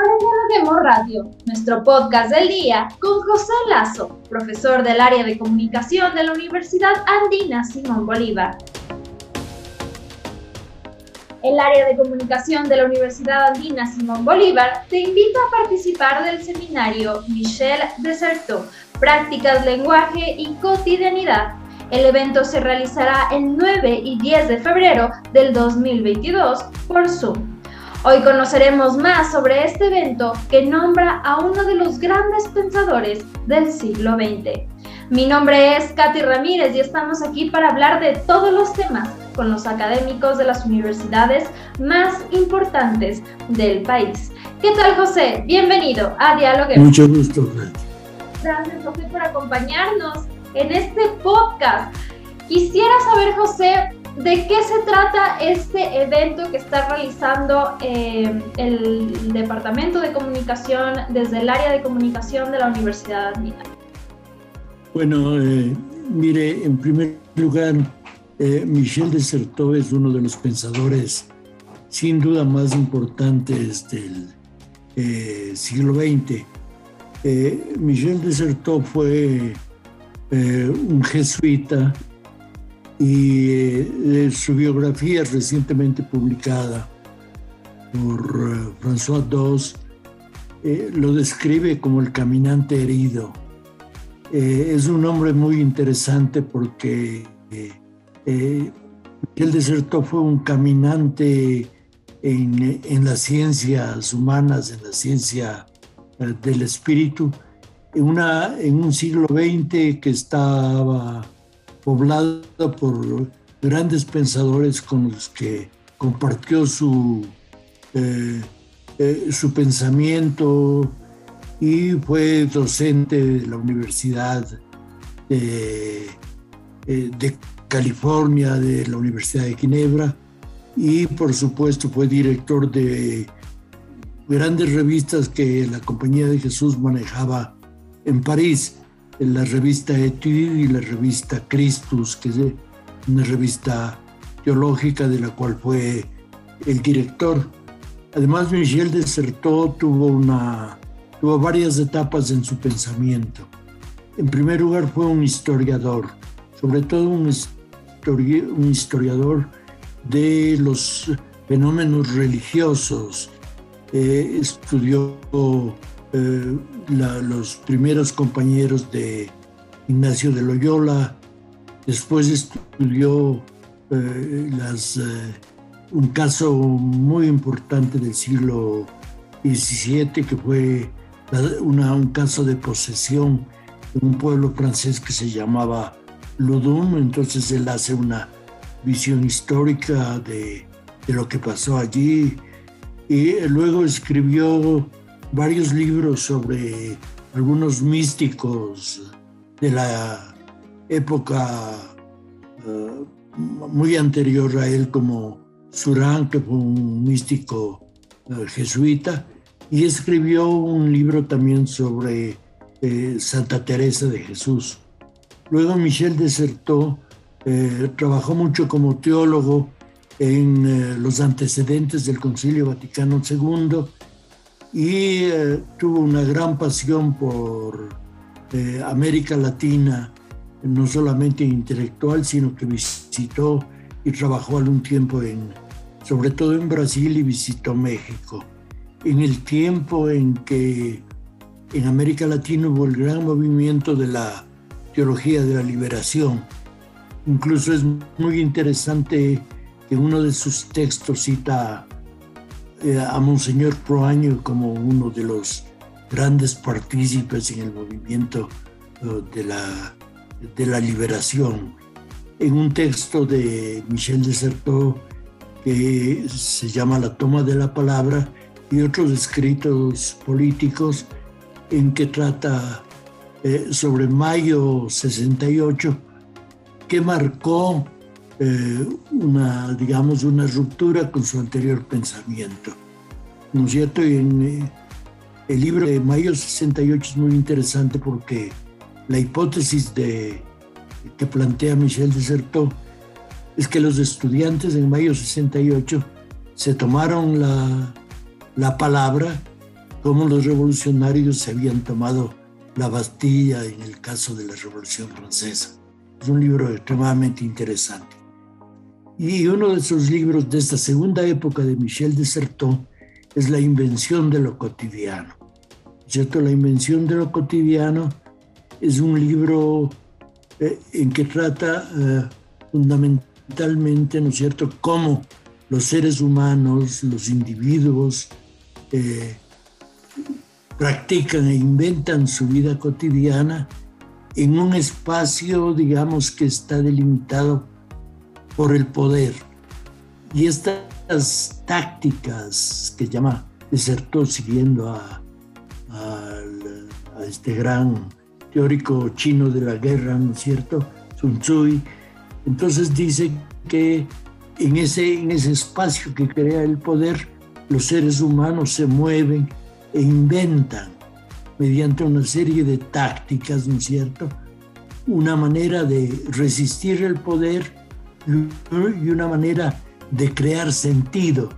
Ahora Dialoguemos Radio, nuestro podcast del día con José Lazo, profesor del área de comunicación de la Universidad Andina Simón Bolívar. El área de comunicación de la Universidad Andina Simón Bolívar te invita a participar del seminario Michel Deserto, Prácticas, Lenguaje y Cotidianidad. El evento se realizará el 9 y 10 de febrero del 2022 por Zoom. Hoy conoceremos más sobre este evento que nombra a uno de los grandes pensadores del siglo XX. Mi nombre es Katy Ramírez y estamos aquí para hablar de todos los temas con los académicos de las universidades más importantes del país. ¿Qué tal, José? Bienvenido a Diálogo. Mucho gusto, Gracias, José, por acompañarnos en este podcast. Quisiera saber, José, ¿De qué se trata este evento que está realizando eh, el Departamento de Comunicación desde el área de comunicación de la Universidad Andina? Bueno, eh, mire, en primer lugar, eh, Michel Desertot es uno de los pensadores sin duda más importantes del siglo XX. Michel Desertot fue un jesuita y eh, su biografía recientemente publicada por eh, François Dos eh, lo describe como el caminante herido. es un hombre muy interesante porque el deserto fue un caminante en, en, las ciencias humanas, en la ciencia del espíritu, en, una, en un siglo XX que estaba poblado por grandes pensadores con los que compartió su, eh, eh, su pensamiento y fue docente de la Universidad de, eh, de California, de la Universidad de Ginebra y por supuesto fue director de grandes revistas que la Compañía de Jesús manejaba en París la revista Etude y la revista Christus, que es una revista teológica de la cual fue el director. Además, Michel Desertot tuvo, una, tuvo varias etapas en su pensamiento. En primer lugar, fue un historiador, sobre todo un, un historiador de los fenómenos religiosos. Eh, estudió eh, los primeros compañeros de Ignacio de Loyola, después estudió eh, eh, un caso muy importante del siglo XVII que fue un caso de posesión en un pueblo francés que se llamaba Ludum, entonces él hace una visión histórica de lo que pasó allí. Y luego escribió varios libros sobre algunos místicos de la época eh, muy anterior a él, como Surán, que fue un místico eh, jesuita, y escribió un libro también sobre eh, Santa Teresa de Jesús. Luego Michel Desertot trabajó mucho como teólogo en los antecedentes del Concilio Vaticano II y eh, tuvo una gran pasión por eh, América Latina, no solamente intelectual, sino que visitó y trabajó algún tiempo en, sobre todo en Brasil y visitó México. En el tiempo en que en América Latina hubo el gran movimiento de la teología de la liberación. Incluso es muy interesante que uno de sus textos cita a Monseñor Proaño como uno de los grandes partícipes en el movimiento eh, de, la, de la liberación. En un texto de Michel Desertot que se llama La toma de la palabra y otros escritos políticos en que trata eh, sobre mayo 68 que marcó eh, una, digamos, una ruptura con su anterior pensamiento. ¿No es cierto? Y en eh, el libro de Mayo 68 es muy interesante porque la hipótesis de, que plantea Michel Desertot es que los estudiantes en Mayo 68 se tomaron la, la palabra cómo los revolucionarios se habían tomado la Bastilla en el caso de la Revolución Francesa. Es un libro extremadamente interesante. Y uno de sus libros de esta segunda época de Michel de es La invención de lo cotidiano. ¿Cierto? La invención de lo cotidiano es un libro eh, en que trata eh, fundamentalmente, ¿no cierto?, cómo los seres humanos, los individuos, eh, practican e inventan su vida cotidiana en un espacio, digamos, que está delimitado por el poder. Y estas tácticas que llama desertó siguiendo a, este gran teórico chino de la guerra, ¿no es cierto? Sun Tzu. Entonces dice que en ese, en ese espacio que crea el poder, los seres humanos se mueven e inventan mediante una serie de tácticas, ¿no es cierto? Una manera de resistir el poder y una manera de crear sentido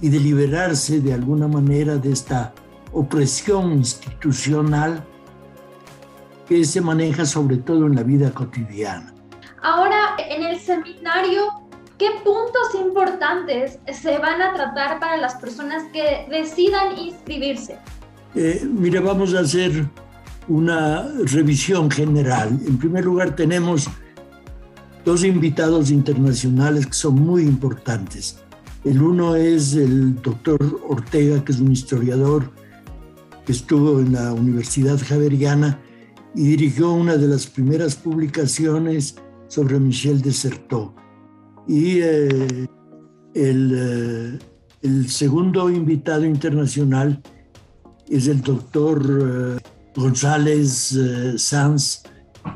y de liberarse de alguna manera de esta opresión institucional que se maneja sobre todo en la vida cotidiana. Ahora, en el seminario, ¿qué puntos importantes se van a tratar para las personas que decidan inscribirse? Eh, mira, vamos a hacer una revisión general. En primer lugar, tenemos dos invitados internacionales que son muy importantes. El uno es el doctor Ortega, que es un historiador que estuvo en la Universidad Javeriana y dirigió una de las primeras publicaciones sobre Michel de. Y eh, el, eh, el, segundo invitado internacional es el doctor eh, González Sanz,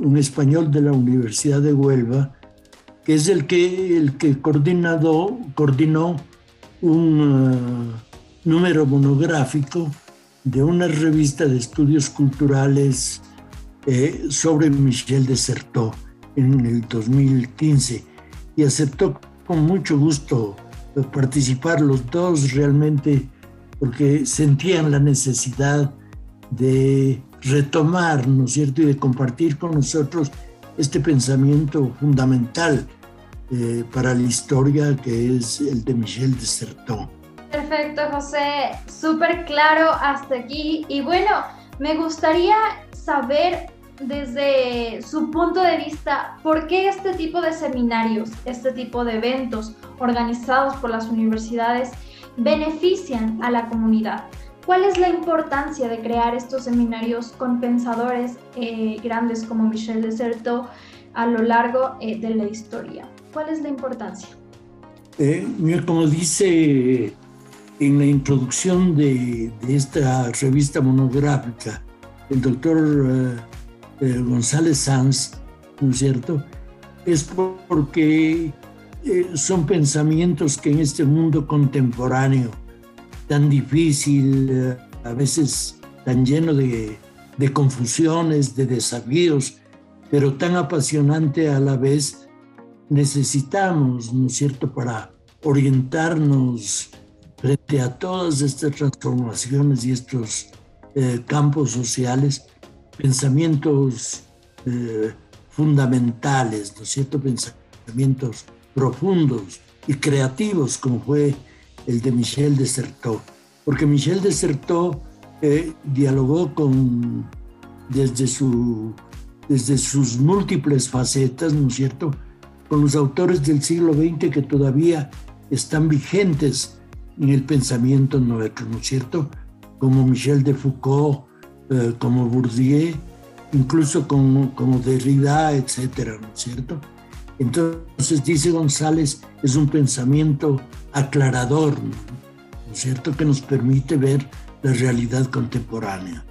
un español de la Universidad de Huelva, que es el que, el que coordinado, coordinó un uh, número monográfico de una revista de estudios culturales eh, sobre Michel de Certeau en el 2015 y aceptó con mucho gusto participar los dos realmente porque sentían la necesidad de retomar, ¿no es cierto?, y de compartir con nosotros este pensamiento fundamental eh, para la historia que es el de Michel de Certeau. Perfecto, José, súper claro hasta aquí. Y bueno, me gustaría saber desde su punto de vista por qué este tipo de seminarios, este tipo de eventos organizados por las universidades benefician a la comunidad. ¿Cuál es la importancia de crear estos seminarios con pensadores eh, grandes como Michel de Certeau a lo largo eh, de la historia? ¿Cuál es la importancia? Eh, como dice en la introducción de, esta revista monográfica el doctor González Sanz, ¿no es cierto? Es porque son pensamientos que en este mundo contemporáneo tan difícil, eh, a veces tan lleno de, confusiones, de desafíos, pero tan apasionante a la vez, necesitamos, ¿no es cierto?, para orientarnos frente a todas estas transformaciones y estos eh, campos sociales, pensamientos eh, fundamentales, ¿no es cierto?, pensamientos profundos y creativos, como fue el de Michel de Certeau, porque Michel de Certeau eh, dialogó con, desde, su, desde sus múltiples facetas, ¿no es cierto?, con los autores del siglo XX que todavía están vigentes en el pensamiento nuestro, ¿no es cierto?, como Michel de Foucault, eh, como Bourdieu, incluso como, como Derrida, etcétera, ¿no es cierto? Entonces, dice González, es un pensamiento aclarador, ¿no? es cierto?, que nos permite ver la realidad contemporánea.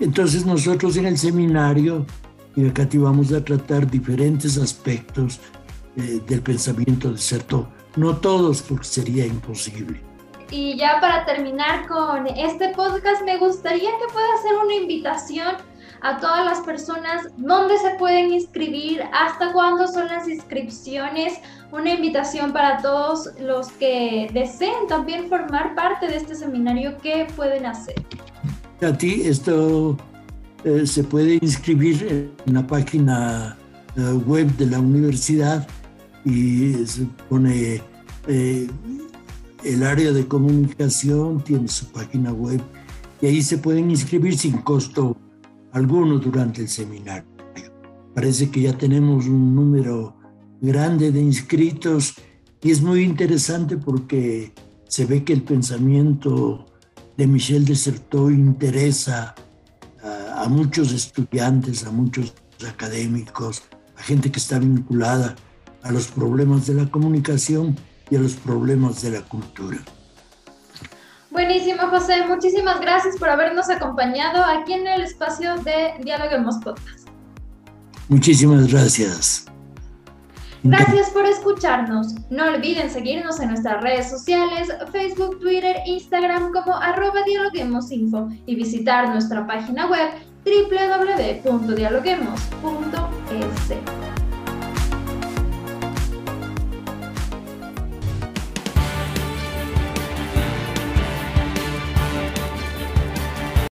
Entonces nosotros en el seminario, y acá vamos a tratar diferentes aspectos eh, del pensamiento de cierto, no todos porque sería imposible. Y ya para terminar con este podcast, me gustaría que pueda hacer una invitación a todas las personas dónde se pueden inscribir, hasta cuándo son las inscripciones, una invitación para todos los que deseen también formar parte de este seminario, ¿qué pueden hacer? A ti esto eh, se puede inscribir en la página eh, web de la universidad y se pone eh, el área de comunicación, tiene su página web y ahí se pueden inscribir sin costo alguno durante el seminario. Parece que ya tenemos un número grande de inscritos y es muy interesante porque se ve que el pensamiento de Michel Desertot interesa a, a muchos estudiantes, a muchos académicos, a gente que está vinculada a los problemas de la comunicación y a los problemas de la cultura. Buenísimo, José. Muchísimas gracias por habernos acompañado aquí en el espacio de Dialoguemos Podcast. Muchísimas gracias. Gracias por escucharnos. No olviden seguirnos en nuestras redes sociales, Facebook, Twitter, Instagram como arroba dialoguemosinfo y visitar nuestra página web www.dialoguemos.es.